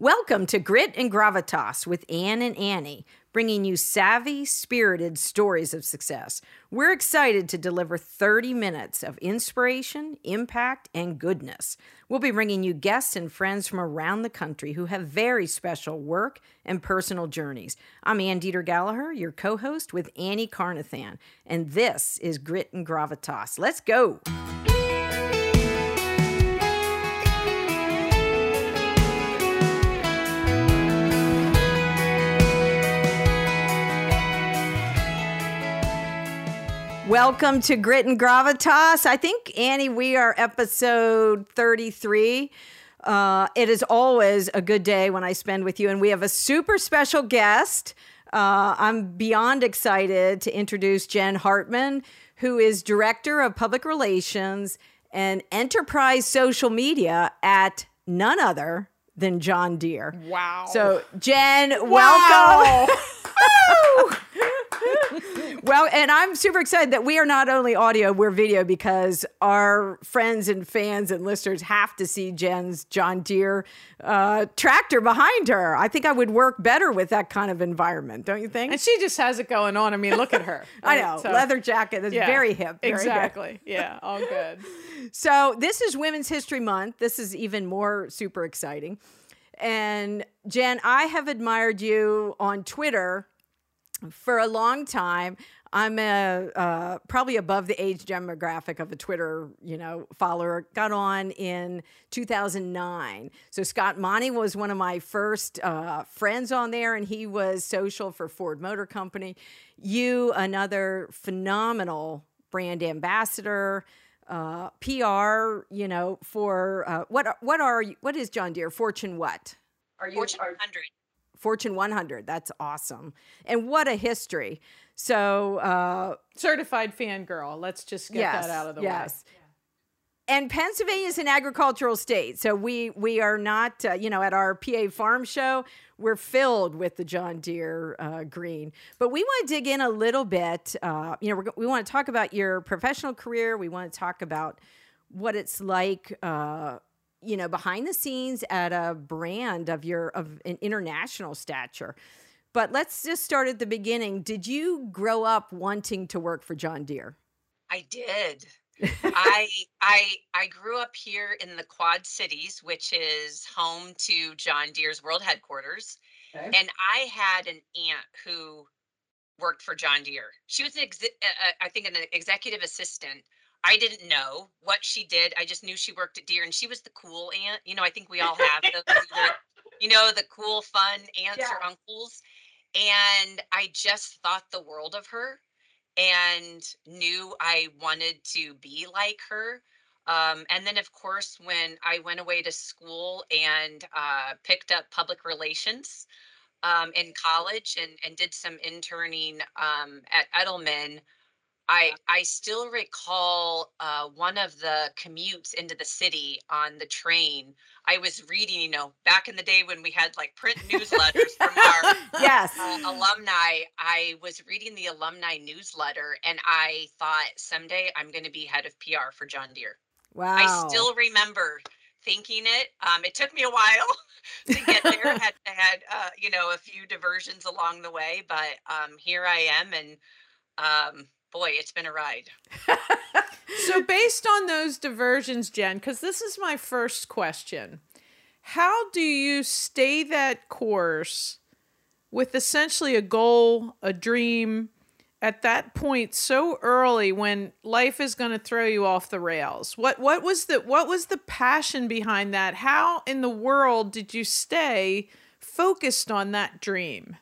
Welcome to Grit and Gravitas with Anne and Annie, bringing you savvy, spirited stories of success. We're excited to deliver 30 minutes of inspiration, impact, and goodness. We'll be bringing you guests and friends from around the country who have very special work and personal journeys. I'm Ann Deeter Gallagher, your co host with Annie Carnathan, and this is Grit and Gravitas. Let's go. Welcome to Grit and Gravitas. I think, Annie, we are episode 33. Uh, it is always a good day when I spend with you, and we have a super special guest. Uh, I'm beyond excited to introduce Jen Hartmann, who is Director of Public Relations and Enterprise Social Media at none other than John Deere. Wow. So, Jen, Wow. welcome. well, and I'm super excited that we are not only audio, we're video because our friends and fans and listeners have to see Jen's John Deere uh, tractor behind her. I think I would work better with that kind of environment, don't you think? And she just has it going on. I mean, look at her. I know, So- leather jacket is yeah, very hip. very exactly. Yeah. All good. So this is Women's History Month. This is even more super exciting. And Jen, I have admired you on Twitter for a long time. I'm a, uh, probably above the age demographic of a Twitter, you know, follower. Got on in 2009. So Scott Monty was one of my first uh, friends on there, and he was social for Ford Motor Company. You, another phenomenal brand ambassador, uh, PR, you know, for uh, what? What are you? What is John Deere? Fortune what? Are you Fortune 100. Fortune 100. That's awesome. And what a history. So, uh, Certified fangirl. Let's just get yes, that out of the way. yes. And Pennsylvania is an agricultural state, so we we are not, uh, you know, at our PA Farm Show, we're filled with the John Deere uh, green. But we want to dig in a little bit. Uh, you know, we're, we want to talk about your professional career. We want to talk about what it's like, uh, you know, behind the scenes at a brand of your of an international stature. But let's just start at the beginning. Did you grow up wanting to work for John Deere? I did. I I I grew up here in the Quad Cities, which is home to John Deere's world headquarters. okay. And I had an aunt who worked for John Deere. She was an exi- uh, uh, I think an executive assistant. I didn't know what she did. I just knew she worked at Deere and she was the cool aunt. You know, I think we all have those, you know, the cool fun aunts or uncles. And I just thought the world of her and knew I wanted to be like her. Um, and then, of course, when I went away to school and uh, picked up public relations um, in college and, and did some interning um, at Edelman, I, I still recall uh, one of the commutes into the city on the train. I was reading, you know, back in the day when we had like print newsletters from our yes. uh, alumni, I was reading the alumni newsletter and I thought someday I'm going to be head of PR for John Deere. Wow. I still remember thinking it. Um, it took me a while to get there. had had uh, you know a few diversions along the way, but um, here I am, and um, boy, it's been a ride. So, based on those diversions, Jen, because this is my first question, how do you stay that course with essentially a goal, a dream at that point so early when life is going to throw you off the rails? What what was the what was the passion behind that? How in the world did you stay focused on that dream?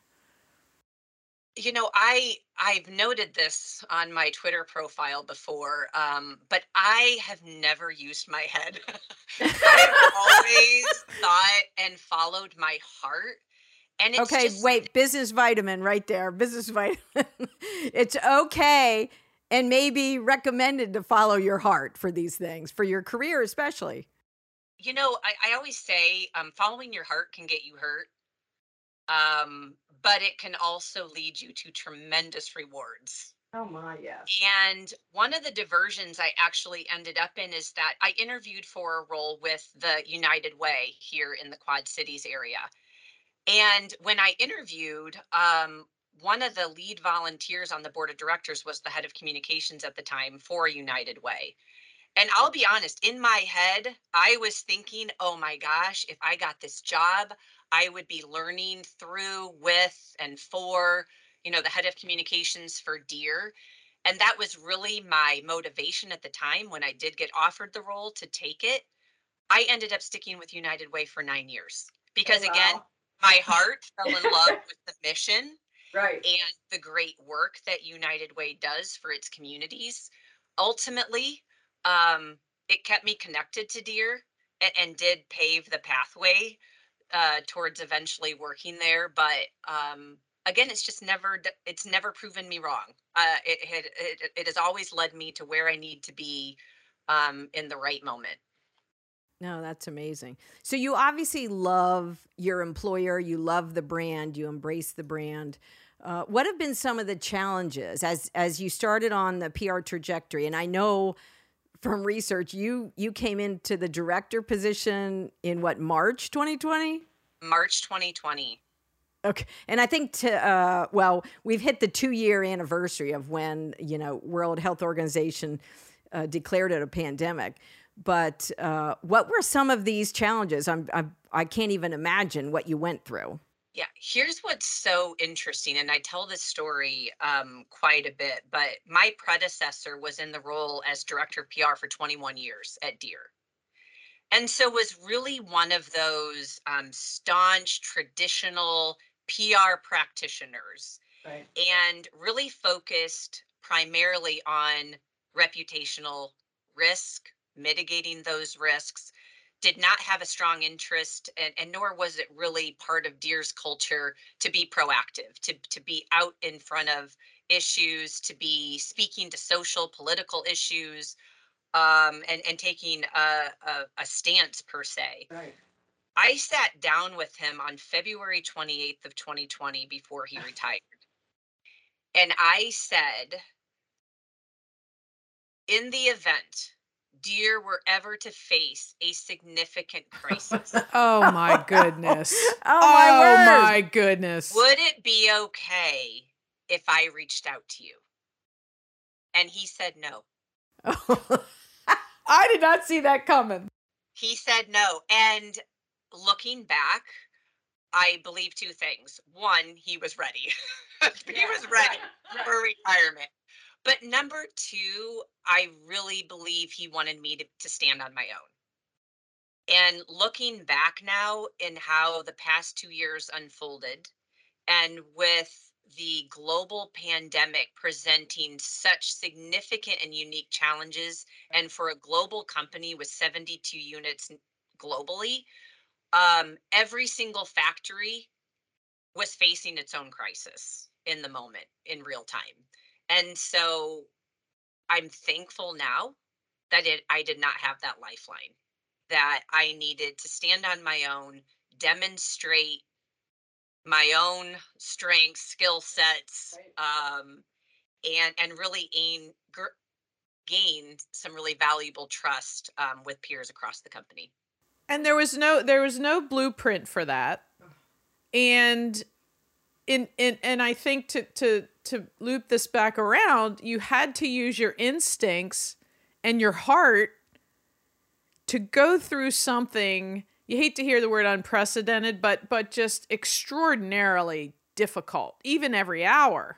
You know, I I've noted this on my Twitter profile before, um, but I have never used my head. I've always thought and followed my heart. And it's okay, just, wait, business vitamin right there. Business vitamin. it's okay and maybe recommended to follow your heart for these things, for your career especially. You know, I, I always say um, following your heart can get you hurt, um, but it can also lead you to tremendous rewards. Oh my, yes. And one of the diversions I actually ended up in is that I interviewed for a role with the United Way here in the Quad Cities area. And when I interviewed, um, one of the lead volunteers on the board of directors was the head of communications at the time for United Way. And I'll be honest, in my head, I was thinking, oh my gosh, if I got this job, I would be learning through, with, and for, you know, the head of communications for Deere. And that was really my motivation at the time when I did get offered the role to take it. I ended up sticking with United Way for nine years because, Oh, again, my heart fell in love with the mission Right. and the great work that United Way does for its communities. Ultimately, um, it kept me connected to Deere and, and did pave the pathway uh, towards eventually working there. But um, again, it's just never it's never proven me wrong. Uh, it had it, it has always led me to where I need to be um, in the right moment. No, that's amazing. So you obviously love your employer, you love the brand, you embrace the brand. Uh, what have been some of the challenges as as you started on the PR trajectory? And I know from research you you came into the director position in what March 2020. March 2020. Okay, and I think to uh, well, we've hit the two year anniversary of when you know World Health Organization uh, declared it a pandemic. But uh, what were some of these challenges? I'm, I'm I can't even imagine what you went through. Yeah, here's what's so interesting, and I tell this story um, quite a bit. But my predecessor was in the role as director of PR for 21 years at Deere, and so was really one of those um, staunch, traditional PR practitioners, Right. and really focused primarily on reputational risk, mitigating those risks, did not have a strong interest and, and nor was it really part of Deere's culture to be proactive, to, to be out in front of issues, to be speaking to social, political issues, um, and, and taking a, a, a stance per se. Right. I sat down with him on February 28th of 2020 before he retired. And I said, in the event Deere were ever to face a significant crisis, Oh my goodness. Oh my oh word. my goodness. would it be okay if I reached out to you? And he said no. I did not see that coming. He said no. And looking back, I believe two things. One, he was ready. he was ready for retirement. But number two, I really believe he wanted me to, to stand on my own. And looking back now in how the past two years unfolded, and with the global pandemic presenting such significant and unique challenges, and for a global company with 72 units globally, um, every single factory was facing its own crisis in the moment in real time. And so I'm thankful now that it I did not have that lifeline, that I needed to stand on my own, demonstrate my own strengths, skill sets, um, and and really aim, gr- gain some really valuable trust um, with peers across the company. And there was no there was no blueprint for that. And in in and I think to to to loop this back around, you had to use your instincts and your heart to go through something you hate to hear the word unprecedented, but but just extraordinarily difficult, even every hour.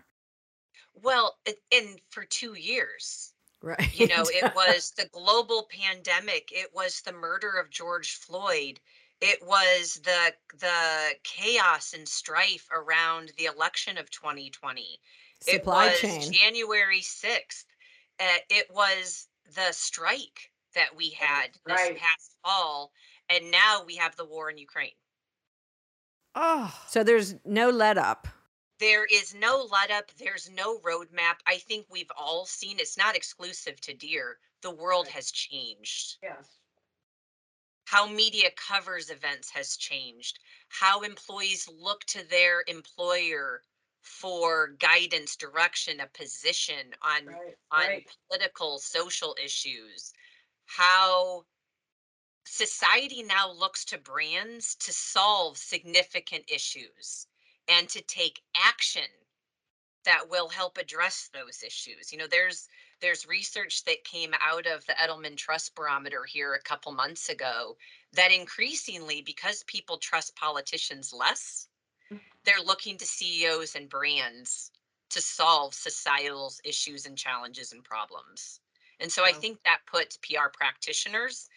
Well, it, and for two years, right. you know, it was the global pandemic. It was the murder of George Floyd. It was the the chaos and strife around the election of 2020. supply it was chain. January 6th. Uh, it was the strike that we had this Right. past fall, and now we have the war in Ukraine. Oh, So there's no let up. There is no let up. There's no roadmap. I think we've all seen it's not exclusive to Deere. The world has changed. Yes. How media covers events has changed. How employees look to their employer for guidance, direction, a position on Right, on right. political, social issues. How society now looks to brands to solve significant issues and to take action that will help address those issues. You know, there's there's research that came out of the Edelman Trust Barometer here a couple months ago that increasingly because people trust politicians less, mm. they're looking to CEOs and brands to solve societal issues and challenges and problems. And so I think that puts PR practitioners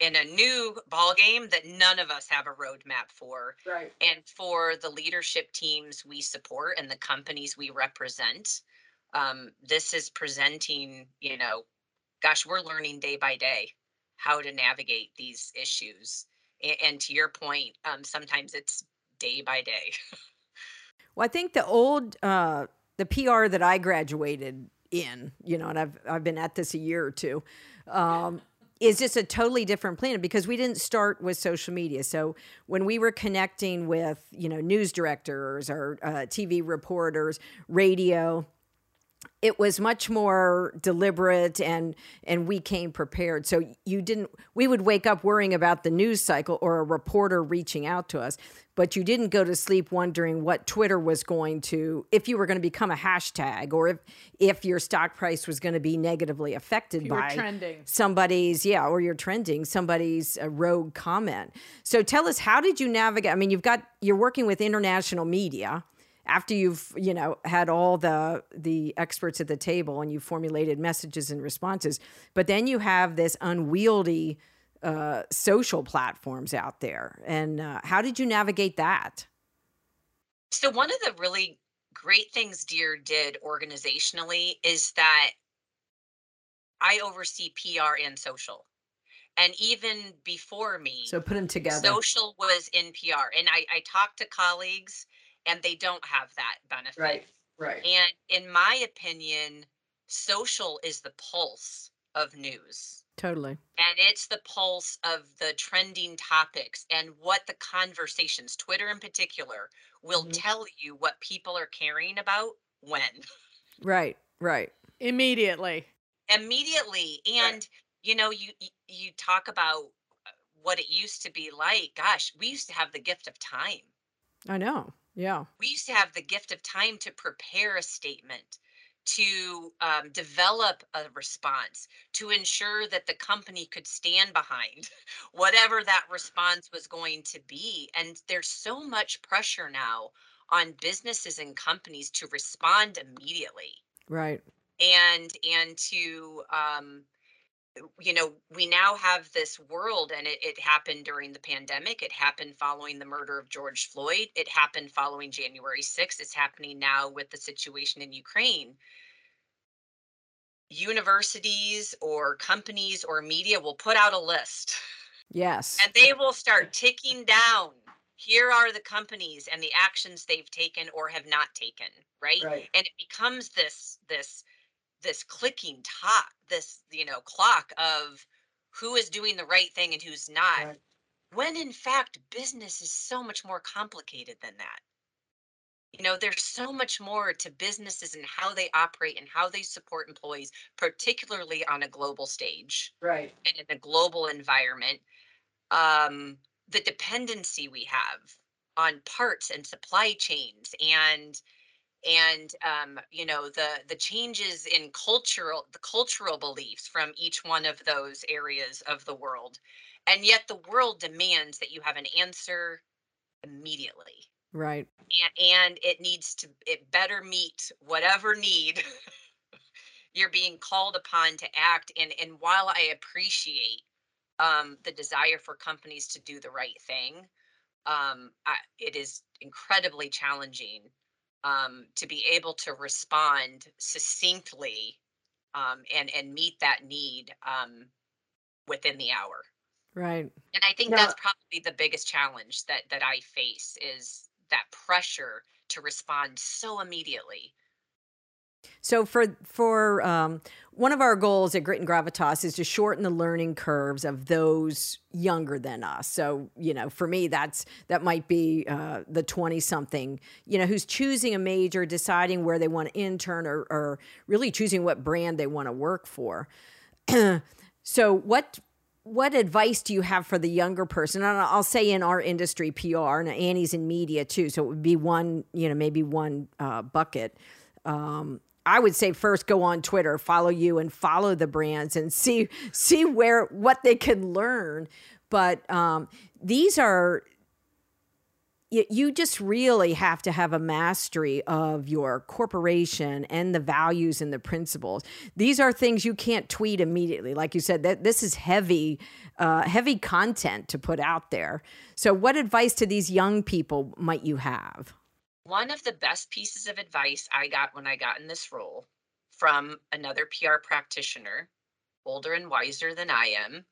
in a new ballgame that none of us have a roadmap for Right. and for the leadership teams we support and the companies we represent um, this is presenting you know gosh we're learning day by day how to navigate these issues A- and, to your point um, sometimes it's day by day Well, I think the old uh, the PR that I graduated in, you know, and I've I've been at this a year or two, um, is just a totally different planet because we didn't start with social media. So when we were connecting with you know news directors or uh, TV reporters, radio, it was much more deliberate and and we came prepared. So you didn't we would wake up worrying about the news cycle or a reporter reaching out to us but you didn't go to sleep wondering what twitter was going to if you were going to become a hashtag or if if your stock price was going to be negatively affected by trending. somebody's yeah or you're trending somebody's uh, rogue comment. So tell us how did you navigate i mean you've got you're working with international media after you've you know had all the the experts at the table and you've formulated messages and responses but then you have this unwieldy uh, social platforms out there. And uh, how did you navigate that? So one of the really great things Deere did organizationally is that i oversee pr and social. And even before me so put them together. social was in PR. And I, I talked to colleagues and they don't have that benefit. right right. And in my opinion, social is the pulse of news. totally And it's the pulse of the trending topics and what the conversations, Twitter in particular, will Mhm. tell you what people are caring about when. right right Immediately. immediately and you know you you- you talk about uh, what it used to be like gosh we used to have the gift of time i know yeah. We used to have the gift of time to prepare a statement to um, develop a response to ensure that the company could stand behind whatever that response was going to be and there's so much pressure now on businesses and companies to respond immediately. Right. And and to um you know we now have this world and it, it happened during the pandemic. It happened following the murder of george floyd. It happened following january 6th it's happening now with the situation in ukraine. Universities or companies or media will put out a list. Yes. And they will start ticking down here are the companies and the actions they've taken or have not taken right, Right. and it becomes this this this clicking top this you know clock of who is doing the right thing and who's not Right. when in fact business is so much more complicated than that you know there's so much more to businesses and how they operate and how they support employees particularly on a global stage right and in a global environment um, the dependency we have on parts and supply chains and and um, you know the the changes in cultural the cultural beliefs from each one of those areas of the world and yet the world demands that you have an answer immediately. Right. And, and it needs to it better meet whatever need you're being called upon to act and and while i appreciate um, the desire for companies to do the right thing um, I, it is incredibly challenging um, to be able to respond succinctly um, and and meet that need um, within the hour. Right. And i think Now- that's probably the biggest challenge that that i face is that pressure to respond so immediately So for for um, one of our goals at Grit and Gravitas is to shorten the learning curves of those younger than us. So you know, for me, that's that might be uh, the twenty something, you know, who's choosing a major, deciding where they want to intern, or, or really choosing what brand they want to work for. so what what advice do you have for the younger person? And I'll say in our industry, PR, and Annie's in media too, so it would be one, you know, maybe one uh, bucket. Um, I would say first go on Twitter, follow you and follow the brands and see see where what they can learn. But um, these are you just really have to have a mastery of your corporation and the values and the principles. These are things you can't tweet immediately, like you said. That this is heavy, uh, heavy content to put out there. So, what advice to these young people might you have? One of the best pieces of advice I got when I got in this role from another PR practitioner, older and wiser than I am,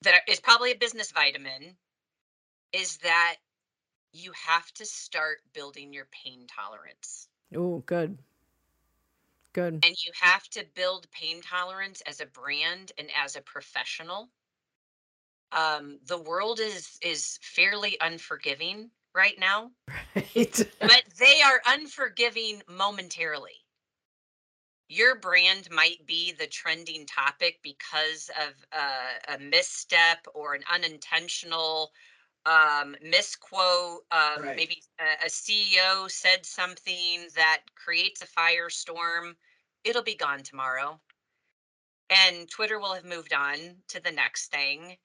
that is probably a business vitamin, is that you have to start building your pain tolerance. Oh, good. Good. And you have to build pain tolerance as a brand and as a professional. Um, the world is is fairly unforgiving right now. Right. but they are unforgiving momentarily. Your brand might be the trending topic because of uh, a misstep or an unintentional um, misquote. Uh, right. Maybe a, a CEO said something that creates a firestorm. It'll be gone tomorrow. And Twitter will have moved on to the next thing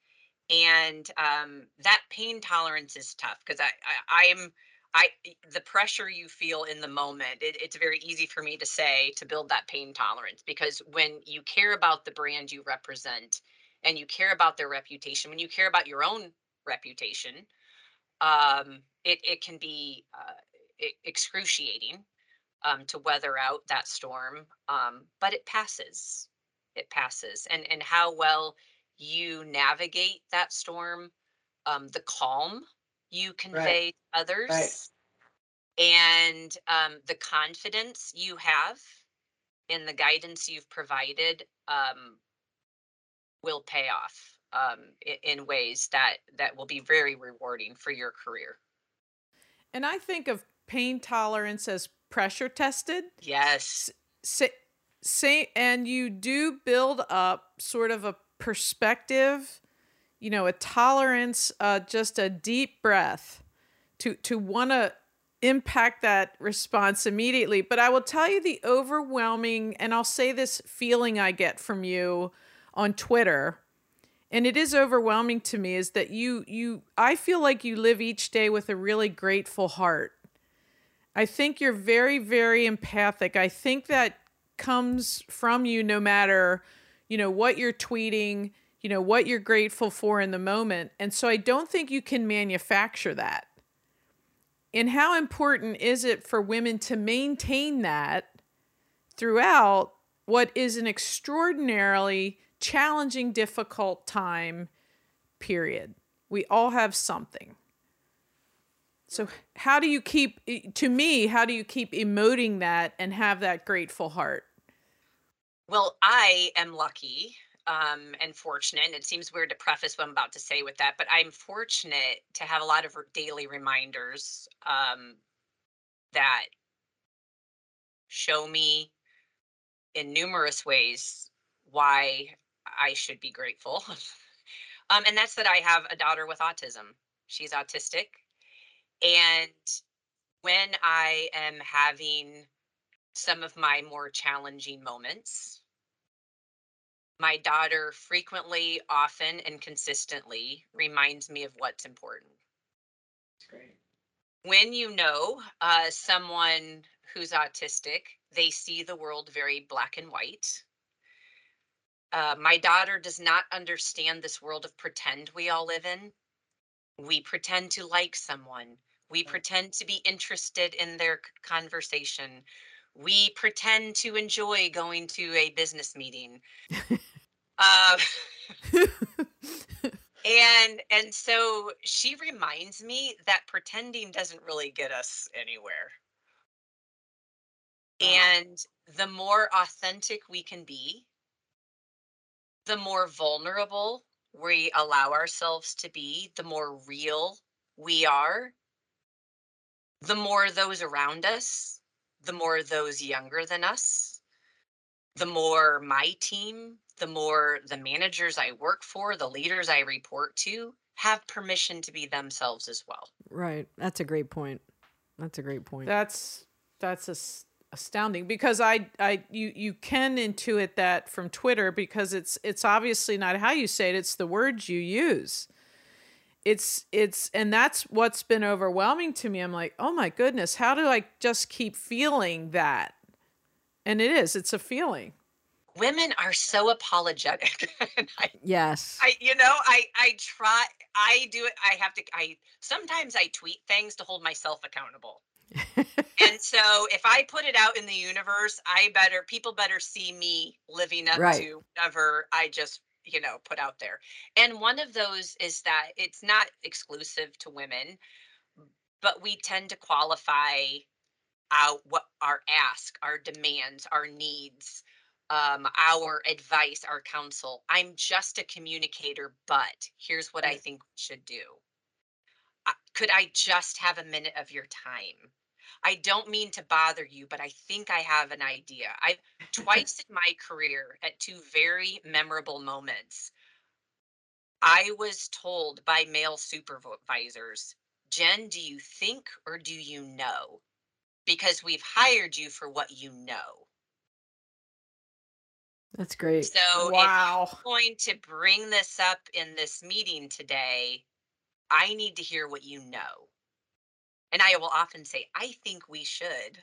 and um, that pain tolerance is tough because I, I i'm i the pressure you feel in the moment it, it's very easy for me to say to build that pain tolerance because when you care about the brand you represent and you care about their reputation when you care about your own reputation um, it, it can be uh, excruciating um, to weather out that storm um, but it passes it passes and and how well you navigate that storm, um, the calm you convey right. to others, right. and um, the confidence you have in the guidance you've provided um, will pay off um, in, in ways that that will be very rewarding for your career. And I think of pain tolerance as pressure tested. Yes. Say, say, and you do build up sort of a perspective, you know, a tolerance, uh, just a deep breath to to want to impact that response immediately. But I will tell you the overwhelming, and I'll say this feeling I get from you on Twitter, and it is overwhelming to me, is that you you I feel like you live each day with a really grateful heart. I think you're very, very empathic. I think that comes from you no matter you know, what you're tweeting, you know, what you're grateful for in the moment. And so I don't think you can manufacture that. And how important is it for women to maintain that throughout what is an extraordinarily challenging, difficult time period? We all have something. So, how do you keep, to me, how do you keep emoting that and have that grateful heart? Well, I am lucky um, and fortunate. And it seems weird to preface what I'm about to say with that, but I'm fortunate to have a lot of daily reminders um, that show me in numerous ways why I should be grateful. um, and that's that I have a daughter with autism. She's autistic. And when I am having some of my more challenging moments. My daughter frequently, often, and consistently reminds me of what's important. That's great. When you know uh, someone who's autistic, they see the world very black and white. Uh, my daughter does not understand this world of pretend we all live in. We pretend to like someone. We pretend to be interested in their conversation we pretend to enjoy going to a business meeting. uh, and and so she reminds me that pretending doesn't really get us anywhere. And the more authentic we can be, the more vulnerable we allow ourselves to be, the more real we are, the more those around us, the more those younger than us, the more my team, the more the managers I work for, the leaders I report to have permission to be themselves as well. Right. That's a great point. That's a great point. That's that's as- astounding because I I you you can intuit that from Twitter because it's it's obviously not how you say it, it's the words you use. It's it's and that's what's been overwhelming to me. I'm like, "Oh my goodness, how do I just keep feeling that?" And it is, it's a feeling. Women are so apologetic. I yes. I you know, I I try I do it I have to I sometimes I tweet things to hold myself accountable. and so if I put it out in the universe, I better people better see me living up Right. to whatever I just, you know, put out there. And one of those is that it's not exclusive to women, but we tend to qualify out what our ask, our demands, our needs, um, our advice, our counsel. I'm just a communicator, but here's what I think we should do. Could I just have a minute of your time? I don't mean to bother you, but I think I have an idea. I've twice in my career at two very memorable moments, I was told by male supervisors, Jen, do you think or do you know? Because we've hired you for what you know. That's great. So wow. if you're going to bring this up in this meeting today, I need to hear what you know. And I will often say, I think we should.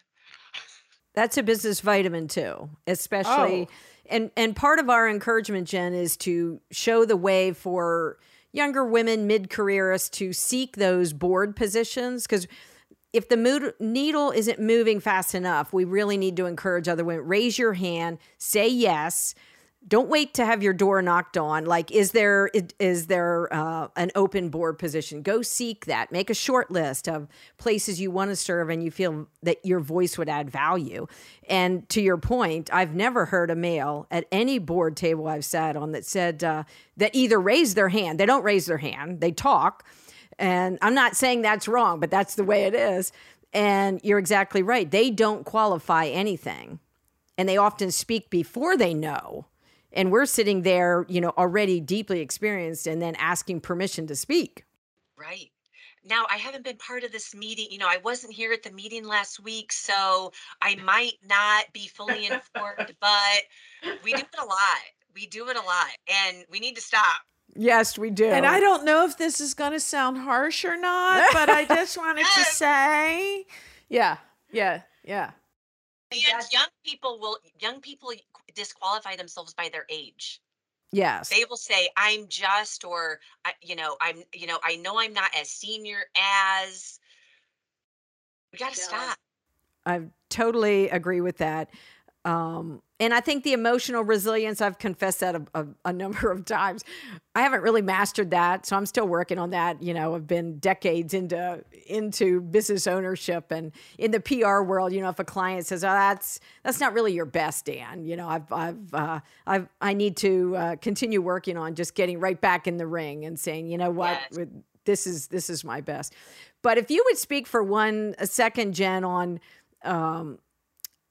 That's a business vitamin too, especially Oh. and and part of our encouragement, Jen, is to show the way for younger women, mid careerists, to seek those board positions because. If the mood, needle isn't moving fast enough, we really need to encourage other women. Raise your hand, say yes. Don't wait to have your door knocked on. Like, is there is- there uh, an open board position? Go seek that. Make a short list of places you want to serve, and you feel that your voice would add value. And to your point, I've never heard a male at any board table I've sat on that said uh, that either raised their hand. They don't raise their hand. They talk, and I'm not saying that's wrong, but that's the way it is. And you're exactly right. They don't qualify anything and they often speak before they know and we're sitting there you know already deeply experienced and then asking permission to speak Right. Now, I haven't been part of this meeting. You know, I wasn't here at the meeting last week, so I might not be fully informed, but we do it a lot. We do it a lot, and we need to stop. yes we do And I don't know if this is going to sound harsh or not, but I just wanted to say, yeah, yeah, yeah. And young people will young people disqualify themselves by their age. yes They will say, "I'm just," or you know, I'm, you know, I know I'm not as senior as. We got to Yeah. stop. I totally agree with that. Um, and I think the emotional resilience, I've confessed that a, a, a number of times. I haven't really mastered that. So I'm still working on that. You know, I've been decades into into business ownership and in the PR world, you know, if a client says, Oh, that's that's not really your best, Dan, you know, I've I've uh, I've I need to uh, continue working on just getting right back in the ring and saying, you know what, Yes. this is this is my best. But if you would speak for one a second, Jen, on um,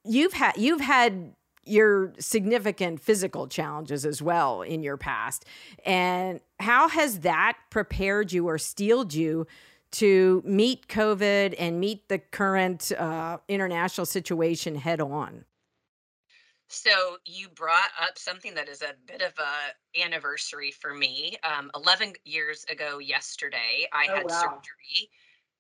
you've had you've had your significant physical challenges as well in your past, and how has that prepared you or steeled you to meet COVID and meet the current uh, international situation head on? So you brought up something that is a bit of a anniversary for me. Um, Eleven years ago yesterday, I Oh, had wow. surgery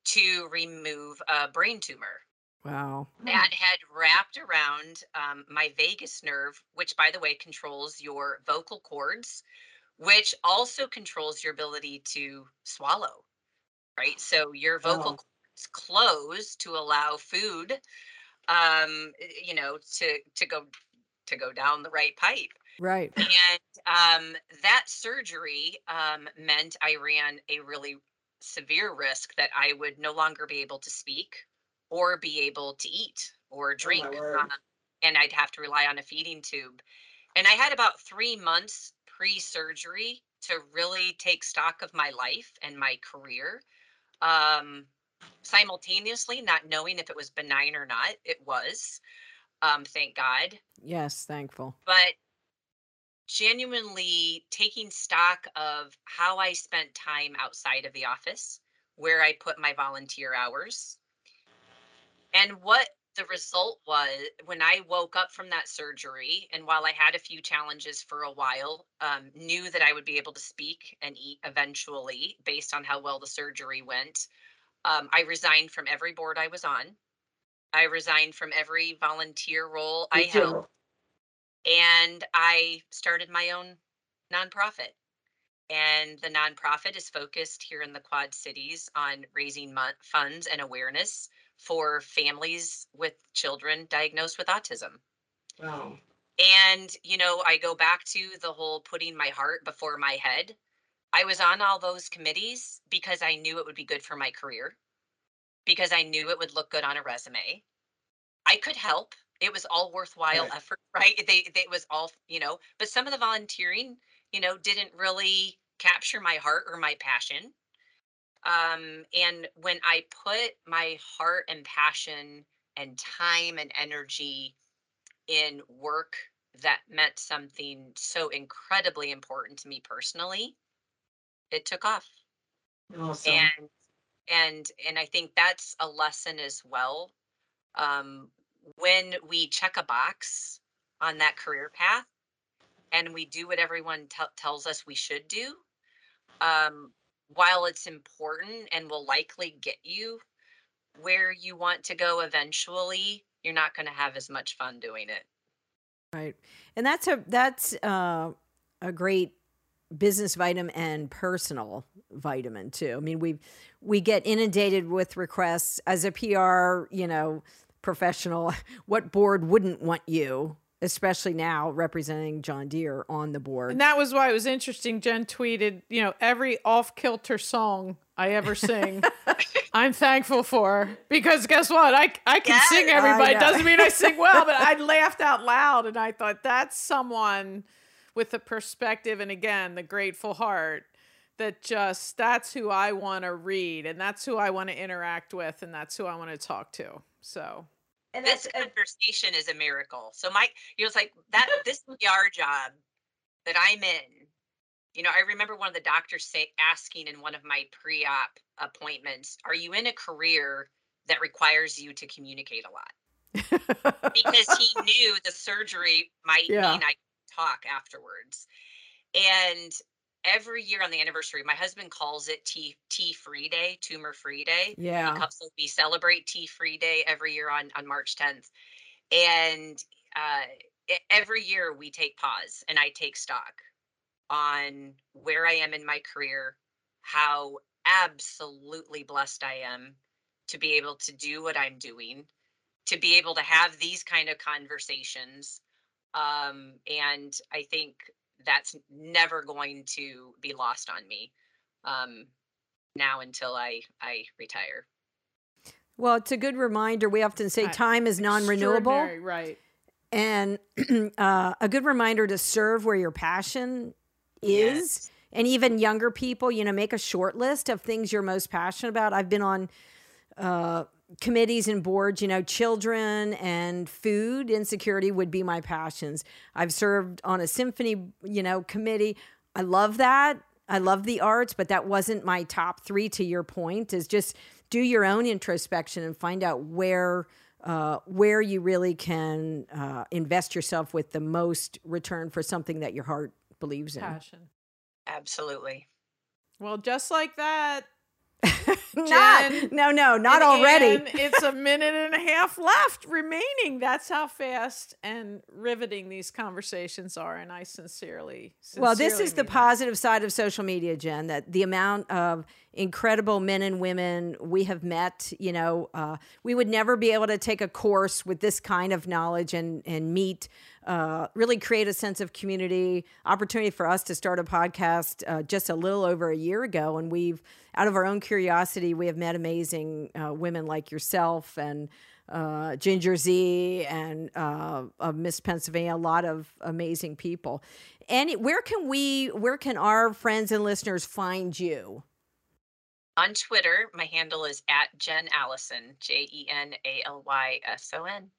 to remove a brain tumor Wow. that had wrapped around um, my vagus nerve, which, by the way, controls your vocal cords, which also controls your ability to swallow. Right. So your vocal Wow. cords close to allow food, um, you know, to to go to go down the right pipe. Right. And um, that surgery um, meant I ran a really severe risk that I would no longer be able to speak or be able to eat or drink. Uh, and I'd have to rely on a feeding tube. And I had about three months pre surgery to really take stock of my life and my career. Um, simultaneously, not knowing if it was benign or not. It was, um, thank God. Yes, thankful. But genuinely taking stock of how I spent time outside of the office, where I put my volunteer hours, and what the result was when I woke up from that surgery, and while I had a few challenges for a while, um, knew that I would be able to speak and eat eventually based on how well the surgery went. Um, I resigned from every board I was on. I resigned from every volunteer role I held. And I started my own nonprofit. And the nonprofit is focused here in the Quad Cities on raising funds and awareness for families with children diagnosed with autism. Wow. And, you know, I go back to the whole putting my heart before my head. I was on all those committees because I knew it would be good for my career, because I knew it would look good on a resume. I could help. It was all worthwhile Right. effort, right? They, they it was all, you know, but some of the volunteering, you know, didn't really capture my heart or my passion. Um, and when I put my heart and passion and time and energy in work that meant something so incredibly important to me personally, it took off. Awesome. And and and I think that's a lesson as well. Um, when we check a box on that career path and we do what everyone tell tells us we should do, um, while it's important and will likely get you where you want to go eventually, you're not going to have as much fun doing it. Right. And that's a that's uh, a great business vitamin and personal vitamin too. I mean, we we get inundated with requests as a PR, you know, professional. What board wouldn't want you, especially now representing John Deere on the board? And that was why it was interesting. Jen tweeted, you know, every off kilter song I ever sing, I'm thankful for. Because guess what? I, I can Yes, sing everybody. Doesn't mean I sing well, but I laughed out loud and I thought that's someone with the perspective and again, the grateful heart that just that's who I want to read and that's who I want to interact with and that's who I want to talk to. So and this conversation is a miracle. So Mike, you know, it's like that. This PR job that I'm in. You know, I remember one of the doctors say asking in one of my pre-op appointments, "Are you in a career that requires you to communicate a lot?" Because he knew the surgery might Yeah. mean I talk afterwards. And every year on the anniversary, my husband calls it T T free day, tumor free day yeah. we celebrate tea free day every year on on march 10th and uh every year we take pause and i take stock on where i am in my career how absolutely blessed i am to be able to do what i'm doing to be able to have these kind of conversations um and i think that's never going to be lost on me um now until I I retire. Well, it's a good reminder. We often say time is non-renewable. right? and uh, a good reminder to serve where your passion is Yes. and even younger people you know make a short list of things you're most passionate about i've been on uh, committees and boards you know children and food insecurity would be my passions i've served on a symphony you know committee i love that i love the arts but that wasn't my top three to your point is just do your own introspection and find out where uh, where you really can uh, invest yourself with the most return for something that your heart believes in. Passion. Absolutely. Well, just like that. not, Jen, no, no, not already. it's a minute and a half left remaining. That's how fast and riveting these conversations are, and I sincerely, well, this is the mean that. positive side of social media, Jen, that the amount of incredible men and women we have met. You know, uh, we would never be able to take a course with this kind of knowledge and and meet. Uh, really create a sense of community opportunity for us to start a podcast uh, just a little over a year ago and we've out of our own curiosity we have met amazing uh, women like yourself and uh, Ginger Zee and uh, Miss Pennsylvania, a lot of amazing people. And where can we, where can our friends and listeners find you? On Twitter, my handle is at Jen Alyson, J E N A L Y S O N.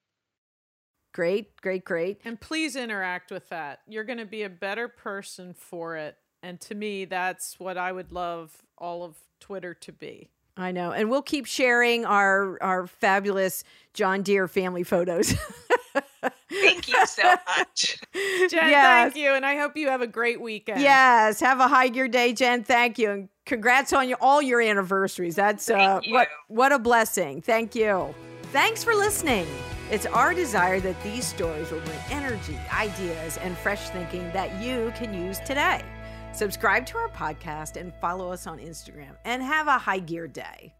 Great, great, great. And please interact with that. You're going to be a better person for it. And to me, that's what I would love all of Twitter to be. I know. And we'll keep sharing our our fabulous John Deere family photos. thank you so much. Jen, yes. thank you. And I hope you have a great weekend. Yes. Have a high gear day, Jen. Thank you. And congrats on your all your anniversaries. That's uh, what what a blessing. Thank you. Thanks for listening. It's our desire that these stories will bring energy, ideas, and fresh thinking that you can use today. Subscribe to our podcast and follow us on Instagram and have a high gear day.